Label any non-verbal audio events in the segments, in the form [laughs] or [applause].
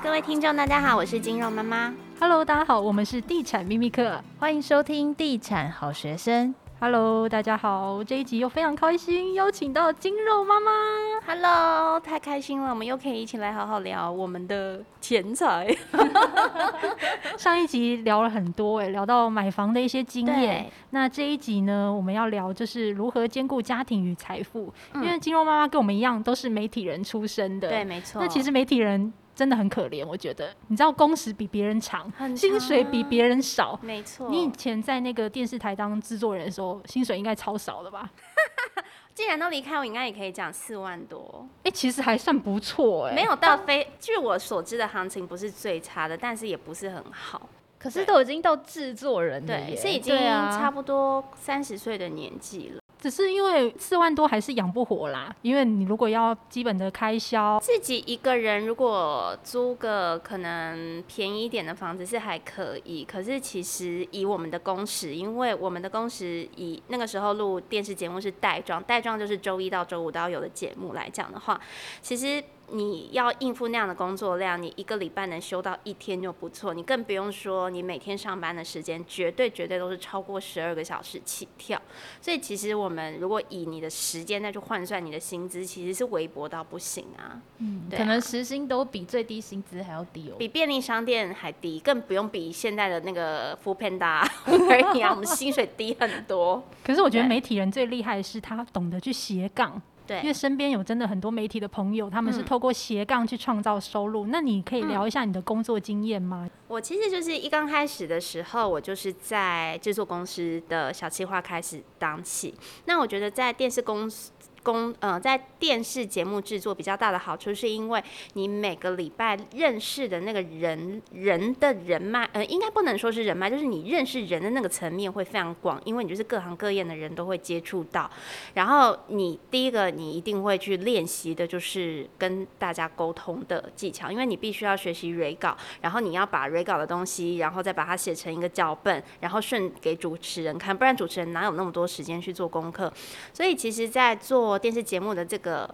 各位听众，大家好，我是金肉妈妈。Hello，大家好，我们是地产秘密课，欢迎收听地产好学生。Hello，大家好，这一集又非常开心，邀请到金肉妈妈。Hello，太开心了，我们又可以一起来好好聊我们的钱财。[laughs] 上一集聊了很多，哎，聊到买房的一些经验。那这一集呢，我们要聊就是如何兼顾家庭与财富。嗯、因为金肉妈妈跟我们一样，都是媒体人出身的。对，没错。那其实媒体人。真的很可怜，我觉得，你知道工时比别人长，薪水比别人少，没错。你以前在那个电视台当制作人的时候，薪水应该超少的吧？[laughs] 既然都离开，我应该也可以讲四万多。哎、欸，其实还算不错哎、欸，没有到非，据我所知的行情不是最差的，但是也不是很好。可是都已经到制作人了，对，是已经差不多三十岁的年纪了。只是因为四万多还是养不活啦，因为你如果要基本的开销，自己一个人如果租个可能便宜一点的房子是还可以，可是其实以我们的工时，因为我们的工时以那个时候录电视节目是带妆，带妆就是周一到周五都要有的节目来讲的话，其实。你要应付那样的工作量，你一个礼拜能休到一天就不错。你更不用说，你每天上班的时间绝对绝对都是超过十二个小时起跳。所以其实我们如果以你的时间再去换算你的薪资，其实是微薄到不行啊。嗯，对啊，可能时薪都比最低薪资还要低哦，比便利商店还低，更不用比现在的那个 foodpanda 而已啊，我们薪水低很多。[laughs] 可是我觉得媒体人最厉害的是他懂得去斜杠。对，因为身边有真的很多媒体的朋友，他们是透过斜杠去创造收入。嗯。那你可以聊一下你的工作经验吗？我其实就是一刚开始的时候，我就是在制作公司的小企划开始当起。那我觉得在电视公司。工呃，在电视节目制作比较大的好处，是因为你每个礼拜认识的那个人人的人脉，呃，应该不能说是人脉，就是你认识人的那个层面会非常广，因为你就是各行各业的人都会接触到。然后你第一个你一定会去练习的就是跟大家沟通的技巧，因为你必须要学习 Re 稿，然后你要把 Re 稿的东西，然后再把它写成一个脚本，然后顺给主持人看，不然主持人哪有那么多时间去做功课？所以其实，在做电视节目的这个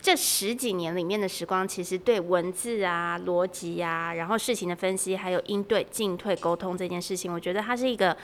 这十几年里面的时光，其实对文字啊、逻辑啊，然后事情的分析，还有应对进退沟通这件事情，我觉得它是一个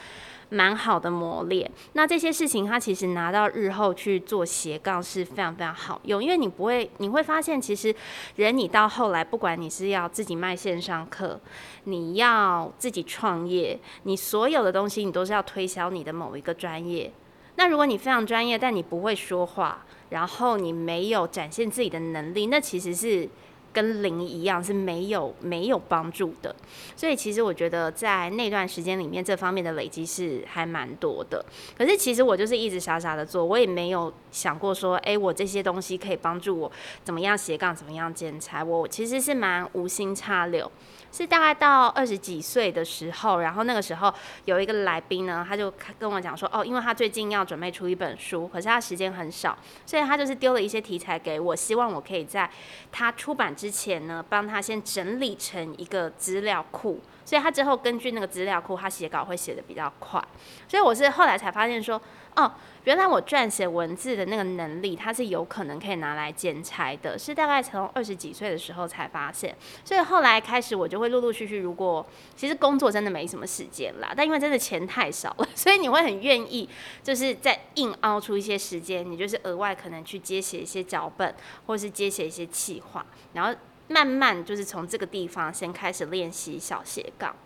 蛮好的磨练。那这些事情，它其实拿到日后去做斜杠是非常非常好用，因为你不会，你会发现，其实人你到后来，不管你是要自己卖线上课，你要自己创业，你所有的东西，你都是要推销你的某一个专业。那如果你非常专业，但你不会说话，然后你没有展现自己的能力，那其实是跟零一样，是没有没有帮助的。所以其实我觉得在那段时间里面，这方面的累积是还蛮多的。可是其实我就是一直傻傻的做，我也没有想过说，哎，我这些东西可以帮助我怎么样斜杠，怎么样剪裁。我其实是蛮无心插柳。是大概到二十几岁的时候，然后那个时候有一个来宾呢，他就跟我讲说，哦，因为他最近要准备出一本书，可是他时间很少，所以他就是丢了一些题材给我，希望我可以在他出版之前呢，帮他先整理成一个资料库，所以他之后根据那个资料库，他写稿会写得比较快，所以我是后来才发现说，哦。原来我撰写文字的那个能力，它是有可能可以拿来剪裁的，是大概从二十几岁的时候才发现。所以后来开始，我就会陆陆续续，如果其实工作真的没什么时间啦，但因为真的钱太少了，所以你会很愿意，就是再硬凹出一些时间，你就是额外可能去接写一些脚本，或是接写一些企划，然后慢慢就是从这个地方先开始练习小斜杠。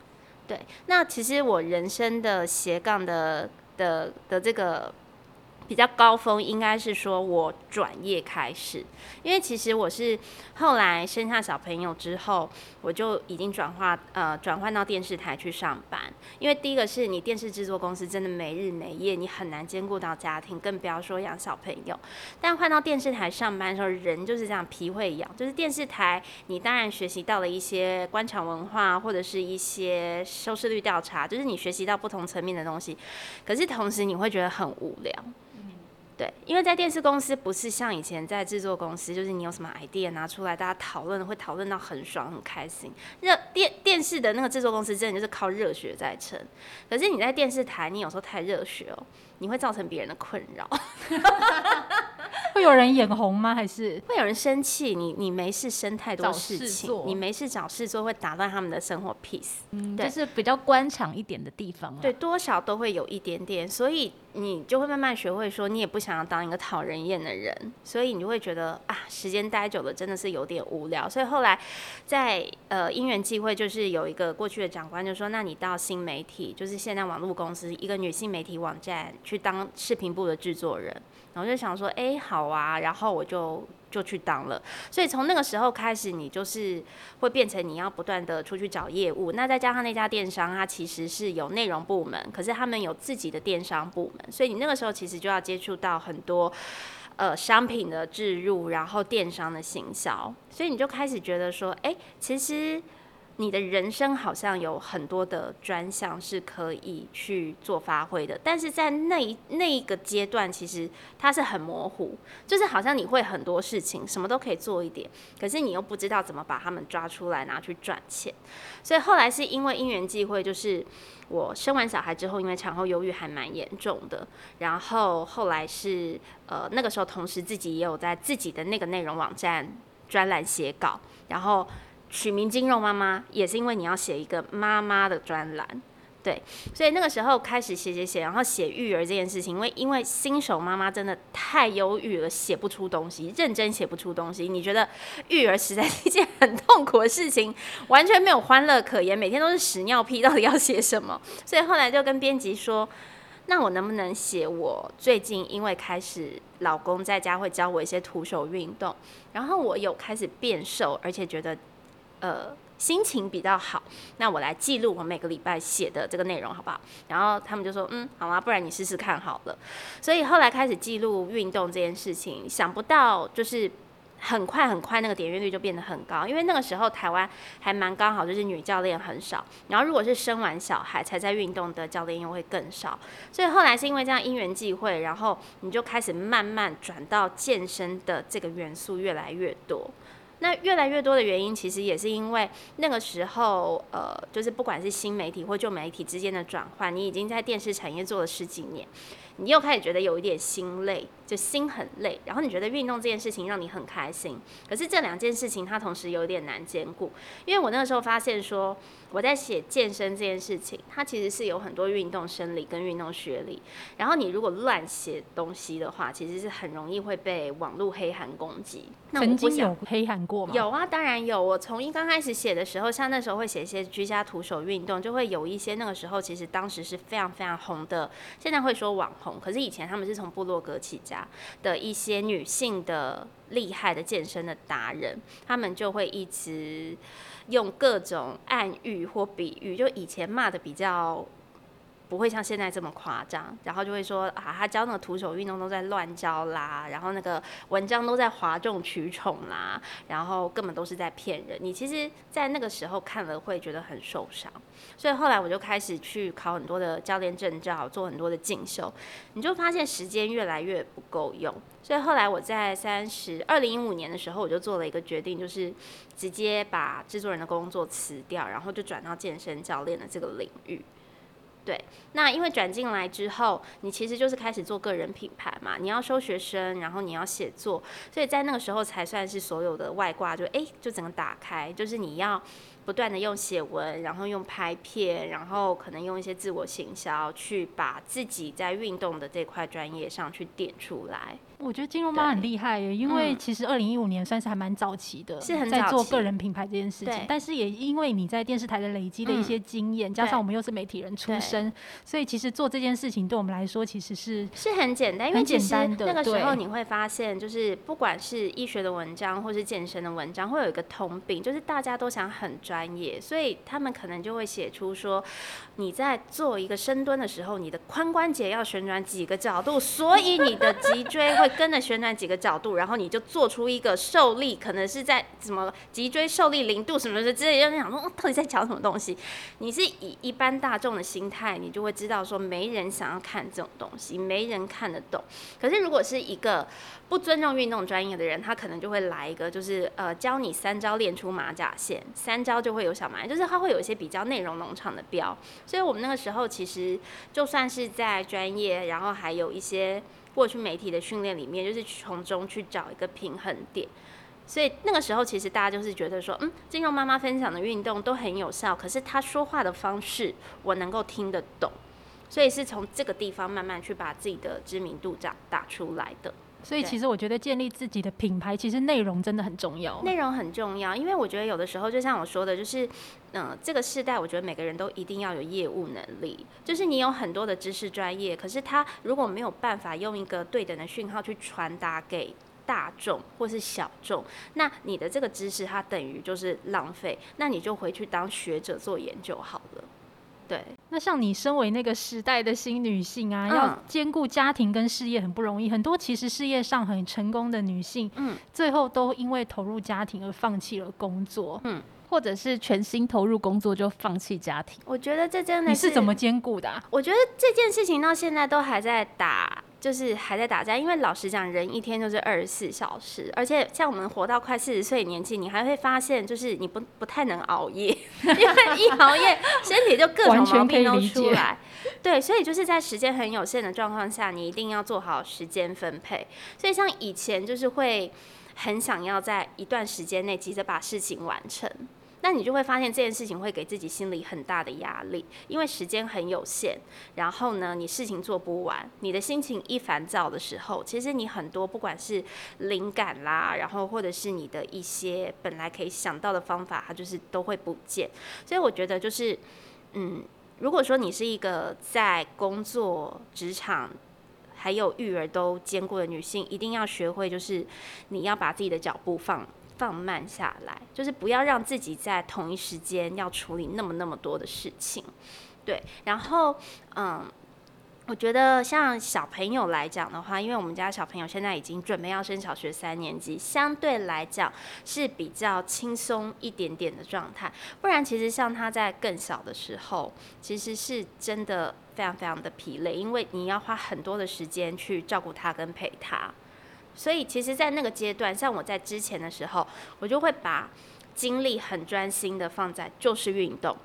对，那其实我人生的斜杠的的的这个。比较高峰应该是说，我转业开始，因为其实我是后来生下小朋友之后，我就已经转化呃转换到电视台去上班。因为第一个是你电视制作公司真的没日没夜，你很难兼顾到家庭，更不要说养小朋友。但换到电视台上班的时候，人就是这样皮会痒，就是电视台你当然学习到了一些官场文化或者是一些收视率调查，就是你学习到不同层面的东西，可是同时你会觉得很无聊。对，因为在电视公司不是像以前在制作公司，就是你有什么 idea 拿出来，大家讨论会讨论到很爽很开心。热电电视的那个制作公司真的就是靠热血在撑。可是你在电视台，你有时候太热血哦，你会造成别人的困扰。[laughs] [laughs] 会有人眼红吗？还是会有人生气？你你没事生太多事情，你没事找事做会打乱他们的生活 peace。嗯，就是比较官场一点的地方。对，多少都会有一点点，所以你就会慢慢学会说，你也不想要当一个讨人厌的人，所以你就会觉得啊，时间待久了真的是有点无聊。所以后来在呃因缘际会，就是有一个过去的长官就说，那你到新媒体，就是现在网络公司一个女性媒体网站去当视频部的制作人。然后就想说，哎，好啊，然后我就就去当了。所以从那个时候开始，你就是会变成你要不断的出去找业务。那再加上那家电商，它其实是有内容部门，可是他们有自己的电商部门，所以你那个时候其实就要接触到很多呃商品的置入，然后电商的行销，所以你就开始觉得说，哎，其实。你的人生好像有很多的专项是可以去做发挥的，但是在那一那一个阶段，其实它是很模糊，就是好像你会很多事情，什么都可以做一点，可是你又不知道怎么把他们抓出来拿去赚钱。所以后来是因为因缘际会，就是我生完小孩之后，因为产后忧郁还蛮严重的，然后后来是呃那个时候，同时自己也有在自己的那个内容网站专栏写稿，然后。取名金肉妈妈也是因为你要写一个妈妈的专栏，对，所以那个时候开始写写写，然后写育儿这件事情，因为因为新手妈妈真的太忧郁了，写不出东西，认真写不出东西。你觉得育儿实在是一件很痛苦的事情，完全没有欢乐可言，每天都是屎尿屁，到底要写什么？所以后来就跟编辑说，那我能不能写我最近因为开始老公在家会教我一些徒手运动，然后我有开始变瘦，而且觉得。呃，心情比较好，那我来记录我每个礼拜写的这个内容，好不好？然后他们就说，嗯，好啊，不然你试试看好了。所以后来开始记录运动这件事情，想不到就是很快很快，那个点阅率就变得很高，因为那个时候台湾还蛮刚好，就是女教练很少，然后如果是生完小孩才在运动的教练又会更少，所以后来是因为这样因缘际会，然后你就开始慢慢转到健身的这个元素越来越多。那越来越多的原因，其实也是因为那个时候，呃，就是不管是新媒体或旧媒体之间的转换，你已经在电视产业做了十几年，你又开始觉得有一点心累，就心很累。然后你觉得运动这件事情让你很开心，可是这两件事情它同时有点难兼顾。因为我那个时候发现说，我在写健身这件事情，它其实是有很多运动生理跟运动学理。然后你如果乱写东西的话，其实是很容易会被网络黑函攻击。曾经有黑函过吗？有啊，当然有。我从一刚开始写的时候，像那时候会写一些居家徒手运动，就会有一些那个时候其实当时是非常非常红的。现在会说网可是以前他们是从部落格起家的一些女性的厉害的健身的达人，他们就会一直用各种暗喻或比喻，就以前骂的比较。不会像现在这么夸张，然后就会说啊，他教那个徒手运动都在乱教啦，然后那个文章都在哗众取宠啦，然后根本都是在骗人。你其实，在那个时候看了会觉得很受伤，所以后来我就开始去考很多的教练证照，做很多的进修，你就发现时间越来越不够用。所以后来我在三十二零一五年的时候，我就做了一个决定，就是直接把制作人的工作辞掉，然后就转到健身教练的这个领域。对，那因为转进来之后，你其实就是开始做个人品牌嘛，你要收学生，然后你要写作，所以在那个时候才算是所有的外挂就哎，就整个打开，就是你要不断的用写文，然后用拍片，然后可能用一些自我行销，去把自己在运动的这块专业上去点出来。我觉得金融妈很厉害耶，因为其实二零一五年算是还蛮早期的，是很在做个人品牌这件事情。但是也因为你在电视台的累积的一些经验，加上我们又是媒体人出身，所以其实做这件事情对我们来说其实是是很简单。因为其实那个时候你会发现，就是不管是医学的文章或是健身的文章，会有一个通病，就是大家都想很专业，所以他们可能就会写出说，你在做一个深蹲的时候，你的髋关节要旋转几个角度，所以你的脊椎会。跟着旋转几个角度，然后你就做出一个受力，可能是在什么脊椎受力零度什么的之类，就想说到底在讲什么东西？你是以一般大众的心态，你就会知道说没人想要看这种东西，没人看得懂。可是如果是一个不尊重运动专业的人，他可能就会来一个，就是呃教你三招练出马甲线，三招就会有小马，就是他会有一些比较内容农场的标。所以我们那个时候其实就算是在专业，然后还有一些。过去媒体的训练里面，就是从中去找一个平衡点。所以那个时候，其实大家就是觉得说，嗯，金融妈妈分享的运动都很有效，可是她说话的方式我能够听得懂，所以是从这个地方慢慢去把自己的知名度长打出来的。所以其实我觉得建立自己的品牌，其实内容真的很重要。内容很重要，因为我觉得有的时候，就像我说的，就是，嗯、呃，这个世代，我觉得每个人都一定要有业务能力。就是你有很多的知识专业，可是他如果没有办法用一个对等的讯号去传达给大众或是小众，那你的这个知识它等于就是浪费。那你就回去当学者做研究好了。对，那像你身为那个时代的新女性啊，嗯、要兼顾家庭跟事业很不容易。很多其实事业上很成功的女性，嗯，最后都因为投入家庭而放弃了工作，嗯，或者是全心投入工作就放弃家庭。我觉得这真的是，你是怎么兼顾的、啊？我觉得这件事情到现在都还在打。就是还在打架，因为老实讲，人一天就是二十四小时，而且像我们活到快四十岁年纪，你还会发现，就是你不不太能熬夜，[laughs] 因为一熬夜，身体就各种毛病都出来。对，所以就是在时间很有限的状况下，你一定要做好时间分配。所以像以前就是会很想要在一段时间内急着把事情完成。那你就会发现这件事情会给自己心里很大的压力，因为时间很有限。然后呢，你事情做不完，你的心情一烦躁的时候，其实你很多不管是灵感啦，然后或者是你的一些本来可以想到的方法，它就是都会不见。所以我觉得就是，嗯，如果说你是一个在工作、职场还有育儿都兼顾的女性，一定要学会就是你要把自己的脚步放。放慢下来，就是不要让自己在同一时间要处理那么那么多的事情，对。然后，嗯，我觉得像小朋友来讲的话，因为我们家小朋友现在已经准备要升小学三年级，相对来讲是比较轻松一点点的状态。不然，其实像他在更小的时候，其实是真的非常非常的疲累，因为你要花很多的时间去照顾他跟陪他。所以，其实，在那个阶段，像我在之前的时候，我就会把精力很专心的放在就是运动。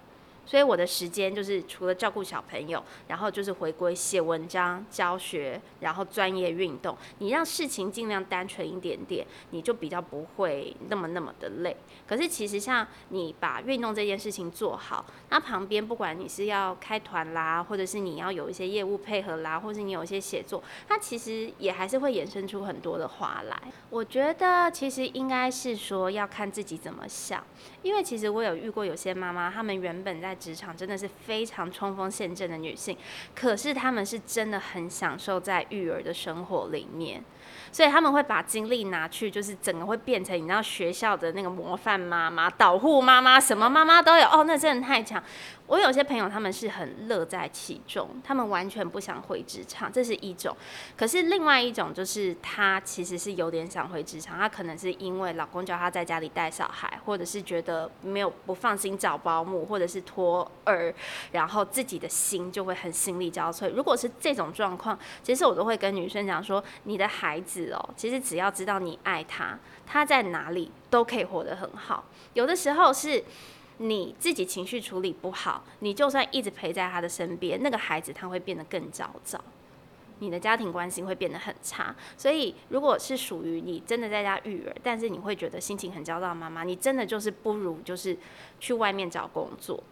所以我的时间就是除了照顾小朋友，然后就是回归写文章、教学，然后专业运动。你让事情尽量单纯一点点，你就比较不会那么那么的累。可是其实像你把运动这件事情做好，那旁边不管你是要开团啦，或者是你要有一些业务配合啦，或者是你有一些写作，它其实也还是会衍生出很多的话来。我觉得其实应该是说要看自己怎么想，因为其实我有遇过有些妈妈，她们原本在职场真的是非常冲锋陷阵的女性，可是她们是真的很享受在育儿的生活里面。所以他们会把精力拿去，就是整个会变成你知道学校的那个模范妈妈、导护妈妈，什么妈妈都有哦，那真的太强。我有些朋友他们是很乐在其中，他们完全不想回职场，这是一种。可是另外一种就是他其实是有点想回职场，他可能是因为老公叫他在家里带小孩，或者是觉得没有不放心找保姆，或者是托儿，然后自己的心就会很心力交瘁。如果是这种状况，其实我都会跟女生讲说，你的孩子哦，其实只要知道你爱他，他在哪里都可以活得很好。有的时候是。你自己情绪处理不好，你就算一直陪在他的身边，那个孩子他会变得更焦躁，你的家庭关系会变得很差。所以，如果是属于你真的在家育儿，但是你会觉得心情很焦躁妈妈，你真的就是不如就是去外面找工作。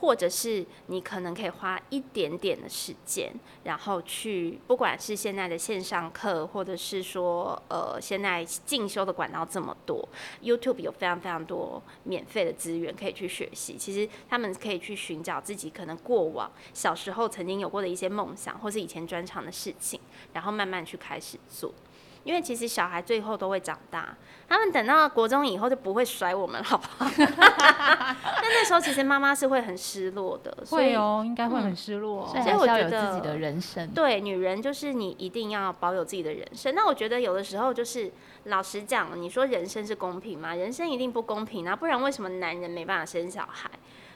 或者是你可能可以花一点点的时间，然后去，不管是现在的线上课，或者是说，呃，现在进修的管道这么多，YouTube 有非常非常多免费的资源可以去学习。其实他们可以去寻找自己可能过往小时候曾经有过的一些梦想，或是以前专长的事情，然后慢慢去开始做。因为其实小孩最后都会长大，他们等到国中以后就不会甩我们，好不好？[laughs] 但那时候其实妈妈是会很失落的，所以会哦，应该会很失落。所以我觉得自己的人生，对女人就是你一定要保有自己的人生。那我觉得有的时候就是老实讲，你说人生是公平吗？人生一定不公平啊！不然为什么男人没办法生小孩？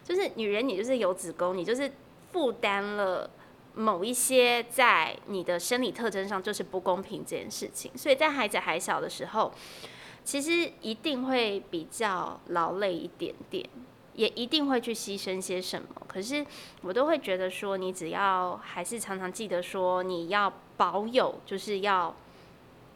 就是女人你就是有子宫，你就是负担了。某一些在你的生理特征上就是不公平这件事情，所以在孩子还小的时候，其实一定会比较劳累一点点，也一定会去牺牲些什么。可是我都会觉得说，你只要还是常常记得说，你要保有，就是要。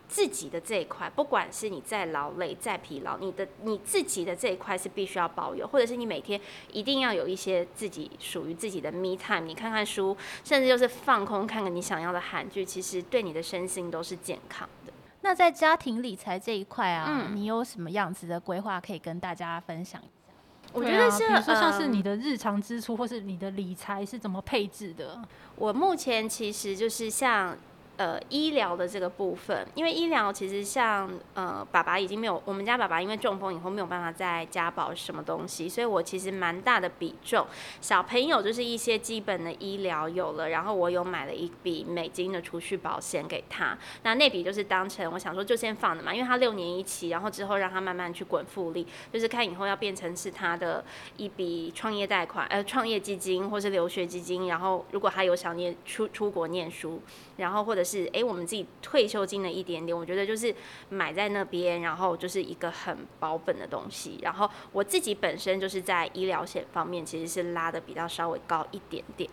自己的这一块，不管是你再劳累、再疲劳，你的你自己的这一块是必须要保有，或者是你每天一定要有一些自己属于自己的 me time，你看看书，甚至就是放空，看看你想要的韩剧，其实对你的身心都是健康的。那在家庭理财这一块啊，嗯，你有什么样子的规划可以跟大家分享一下？我觉得是，比如说像是你的日常支出，或是你的理财是怎么配置的？我目前其实就是像。呃，医疗的这个部分，因为医疗其实像呃，爸爸已经没有，我们家爸爸因为中风以后没有办法再加保什么东西，所以我其实蛮大的比重，小朋友就是一些基本的医疗有了，然后我有买了一笔美金的储蓄保险给他，那那笔就是当成我想说就先放的嘛，因为他六年一期，然后之后让他慢慢去滚复利，就是看以后要变成是他的一笔创业贷款，呃，创业基金或是留学基金，然后如果他有想念出出国念书，然后或者是哎，我们自己退休金的一点点，我觉得就是买在那边，然后就是一个很保本的东西。然后我自己本身就是在医疗险方面，其实是拉得比较稍微高一点点。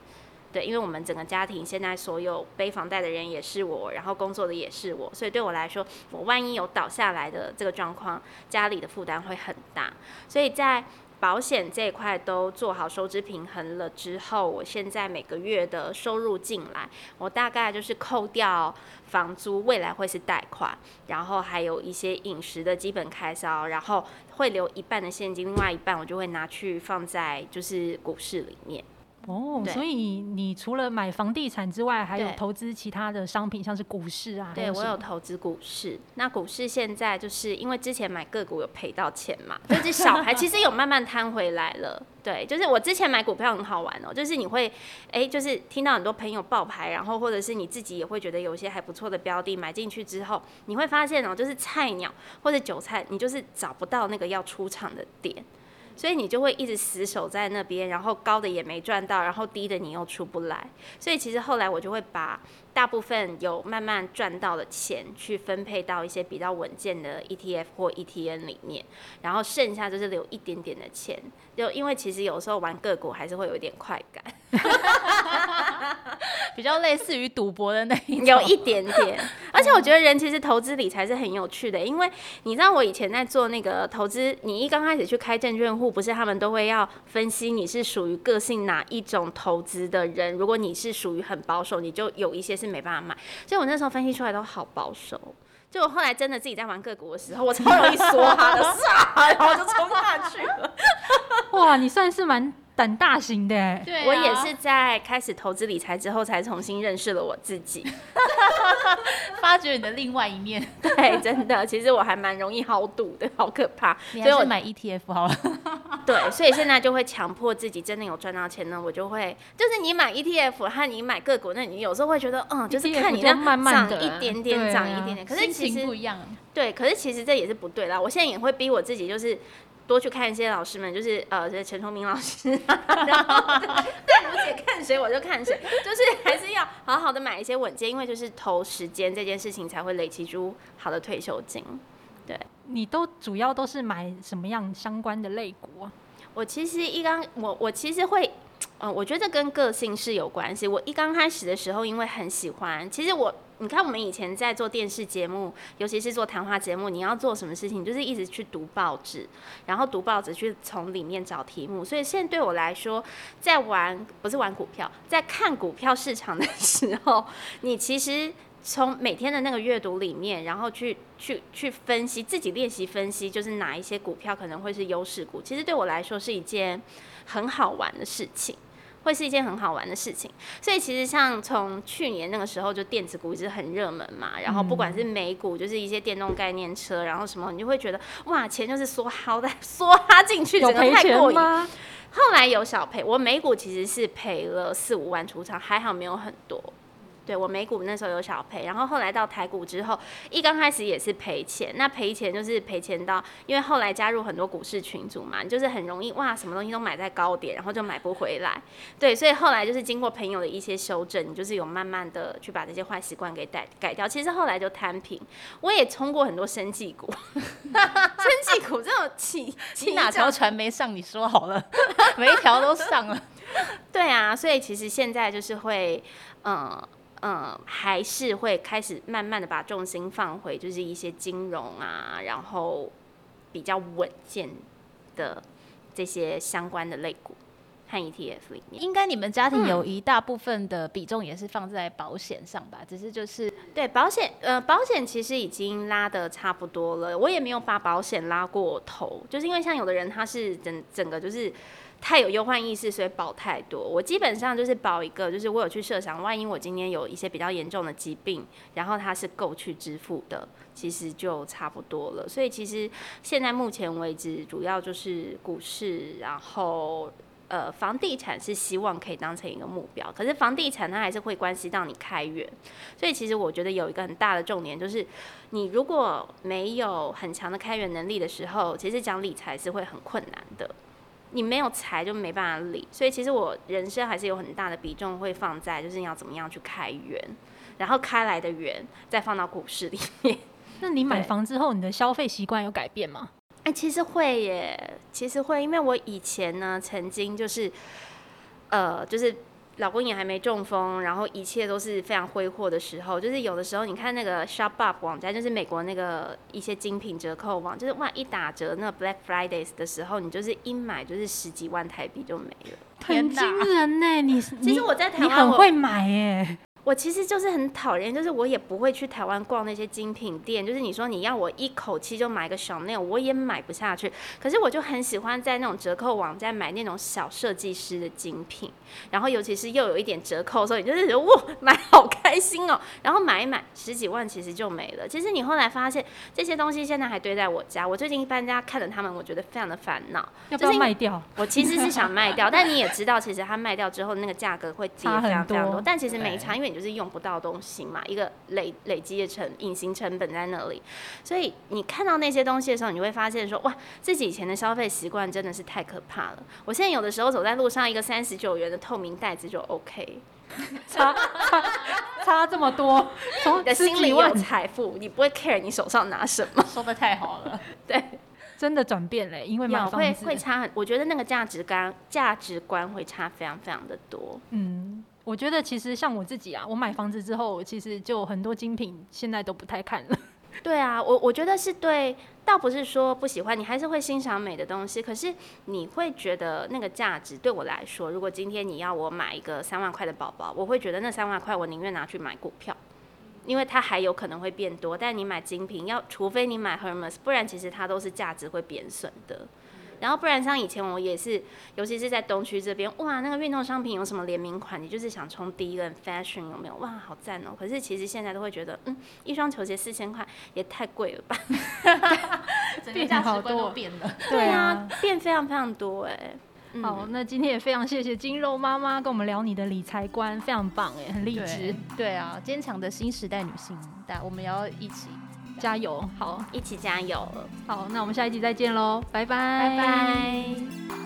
对，因为我们整个家庭现在所有背房贷的人也是我，然后工作的也是我，所以对我来说，我万一有倒下来的这个状况，家里的负担会很大。所以在保险这一块都做好收支平衡了之后，我现在每个月的收入进来，我大概就是扣掉房租，未来会是贷款，然后还有一些饮食的基本开销，然后会留一半的现金，另外一半我就会拿去放在就是股市里面。哦，所以你除了买房地产之外，还有投资其他的商品，像是股市啊？对，我有投资股市。那股市现在就是因为之前买个股有赔到钱嘛，就是小孩其实有慢慢摊回来了。对，就是我之前买股票很好玩哦，就是你会哎，就是听到很多朋友爆牌，然后或者是你自己也会觉得有一些还不错的标的买进去之后，你会发现哦，就是菜鸟或者韭菜，你就是找不到那个要出场的点。所以你就会一直死守在那边，然后高的也没赚到，然后低的你又出不来。所以其实后来我就会把大部分有慢慢赚到的钱去分配到一些比较稳健的 ETF 或 ETN 里面，然后剩下就是留一点点的钱。就因为其实有时候玩个股还是会有一点快感，[laughs] 比较类似于赌博的那一种，有一点点。[laughs] 而且我觉得人其实投资理财是很有趣的，因为你知道我以前在做那个投资，你一刚开始去开证券户，不是他们都会要分析你是属于个性哪一种投资的人。如果你是属于很保守，你就有一些是没办法买。所以我那时候分析出来都好保守。就我后来真的自己在玩个股的时候，我超容易梭哈的，傻，[laughs] 然后就冲下去了。[laughs] 哇，你算是蛮胆大型的。对、啊，我也是在开始投资理财之后，才重新认识了我自己，[laughs] 发掘你的另外一面。对，真的，其实我还蛮容易豪赌的，好可怕。所以我买 ETF 好了。[laughs] 对，所以现在就会强迫自己，真的有赚到钱呢，我就会，就是你买 ETF 和你买个股，那你有时候会觉得，嗯，就是看你那慢慢的涨一点点，涨一点点，可是其实不一样。对，可是其实这也是不对啦。我现在也会逼我自己，就是多去看一些老师们，就是呃，这陈崇明老师，然 [laughs] 后对，我姐看谁我就看谁，就是 [laughs] 还是要好好的买一些稳健，因为就是投时间这件事情才会累积出好的退休金。对，你都主要都是买什么样相关的类股啊？我其实一刚我我其实会，嗯、呃，我觉得跟个性是有关系。我一刚开始的时候，因为很喜欢，其实我你看我们以前在做电视节目，尤其是做谈话节目，你要做什么事情，就是一直去读报纸，然后读报纸去从里面找题目。所以现在对我来说，在玩不是玩股票，在看股票市场的时候，[laughs] 你其实。从每天的那个阅读里面，然后去去去分析，自己练习分析，就是哪一些股票可能会是优势股。其实对我来说是一件很好玩的事情，会是一件很好玩的事情。所以其实像从去年那个时候，就电子股一直很热门嘛，然后不管是美股，就是一些电动概念车，然后什么，你就会觉得哇，钱就是梭哈的 [laughs] 梭哈进去，整个太过瘾。后来有小赔，我美股其实是赔了四五万出场，还好没有很多。对，我美股那时候有小赔，然后后来到台股之后，一刚开始也是赔钱。那赔钱就是赔钱到，因为后来加入很多股市群组嘛，就是很容易哇，什么东西都买在高点，然后就买不回来。对，所以后来就是经过朋友的一些修正，你就是有慢慢的去把这些坏习惯给改改掉。其实后来就摊平。我也冲过很多生技股，[laughs] 生技股这种起起哪条船没上？你说好了，[laughs] 每一条都上了。[laughs] 对啊，所以其实现在就是会，嗯。嗯，还是会开始慢慢的把重心放回就是一些金融啊，然后比较稳健的这些相关的类股。看 ETF 里面，应该你们家庭有一大部分的比重也是放在保险上吧？嗯、只是就是对保险，呃，保险其实已经拉的差不多了。我也没有把保险拉过头，就是因为像有的人他是整整个就是太有忧患意识，所以保太多。我基本上就是保一个，就是我有去设想，万一我今天有一些比较严重的疾病，然后它是够去支付的，其实就差不多了。所以其实现在目前为止，主要就是股市，然后。呃，房地产是希望可以当成一个目标，可是房地产它还是会关系到你开源，所以其实我觉得有一个很大的重点就是，你如果没有很强的开源能力的时候，其实讲理财是会很困难的。你没有财就没办法理，所以其实我人生还是有很大的比重会放在就是你要怎么样去开源，然后开来的源再放到股市里面。[laughs] 那你买房之后，你的消费习惯有改变吗？哎、欸，其实会耶，其实会，因为我以前呢，曾经就是，呃，就是老公也还没中风，然后一切都是非常挥霍的时候，就是有的时候你看那个 Shopbop 网站，就是美国那个一些精品折扣网，就是哇一打折那个 Black Fridays 的时候，你就是一买就是十几万台币就没了，很惊人呢。你其实我在台湾你很会买耶。我其实就是很讨厌，就是我也不会去台湾逛那些精品店。就是你说你要我一口气就买个 Chanel，我也买不下去。可是我就很喜欢在那种折扣网站买那种小设计师的精品，然后尤其是又有一点折扣，所以你就是觉得哇，买好开心哦。然后买一买十几万其实就没了。其实你后来发现这些东西现在还堆在我家。我最近一搬家看着他们，我觉得非常的烦恼。要不要卖掉？我其实是想卖掉，[laughs] 但你也知道，其实它卖掉之后那个价格会跌非常非常多。但其实没差，因为你就是用不到东西嘛，一个累累积的成隐形成本在那里，所以你看到那些东西的时候，你会发现说，哇，自己以前的消费习惯真的是太可怕了。我现在有的时候走在路上，一个三十九元的透明袋子就 OK，[laughs] [laughs] 差差差这么多，[laughs] 从你的心里有财富，你不会 care 你手上拿什么，说的太好了，对，真的转变了，因为买会会差很，我觉得那个价值观价值观会差非常非常的多，嗯。我觉得其实像我自己啊，我买房子之后，其实就很多精品现在都不太看了。[laughs] 对啊，我我觉得是对，倒不是说不喜欢，你还是会欣赏美的东西。可是你会觉得那个价值对我来说，如果今天你要我买一个三万块的包包，我会觉得那三万块我宁愿拿去买股票，因为它还有可能会变多。但你买精品，要除非你买 Hermes，不然其实它都是价值会贬损的。然后不然像以前我也是，尤其是在东区这边，哇，那个运动商品有什么联名款，你就是想冲第一个 fashion 有没有？哇，好赞哦！可是其实现在都会觉得，嗯，一双球鞋四千块也太贵了吧？变好多，变了。[laughs] 对啊，变非常非常多哎。好，那今天也非常谢谢金肉妈妈跟我们聊你的理财观，非常棒哎，很励志。对啊，坚强的新时代女性，但我们要一起。加油，好，一起加油。好，那我们下一集再见喽，拜拜，拜拜。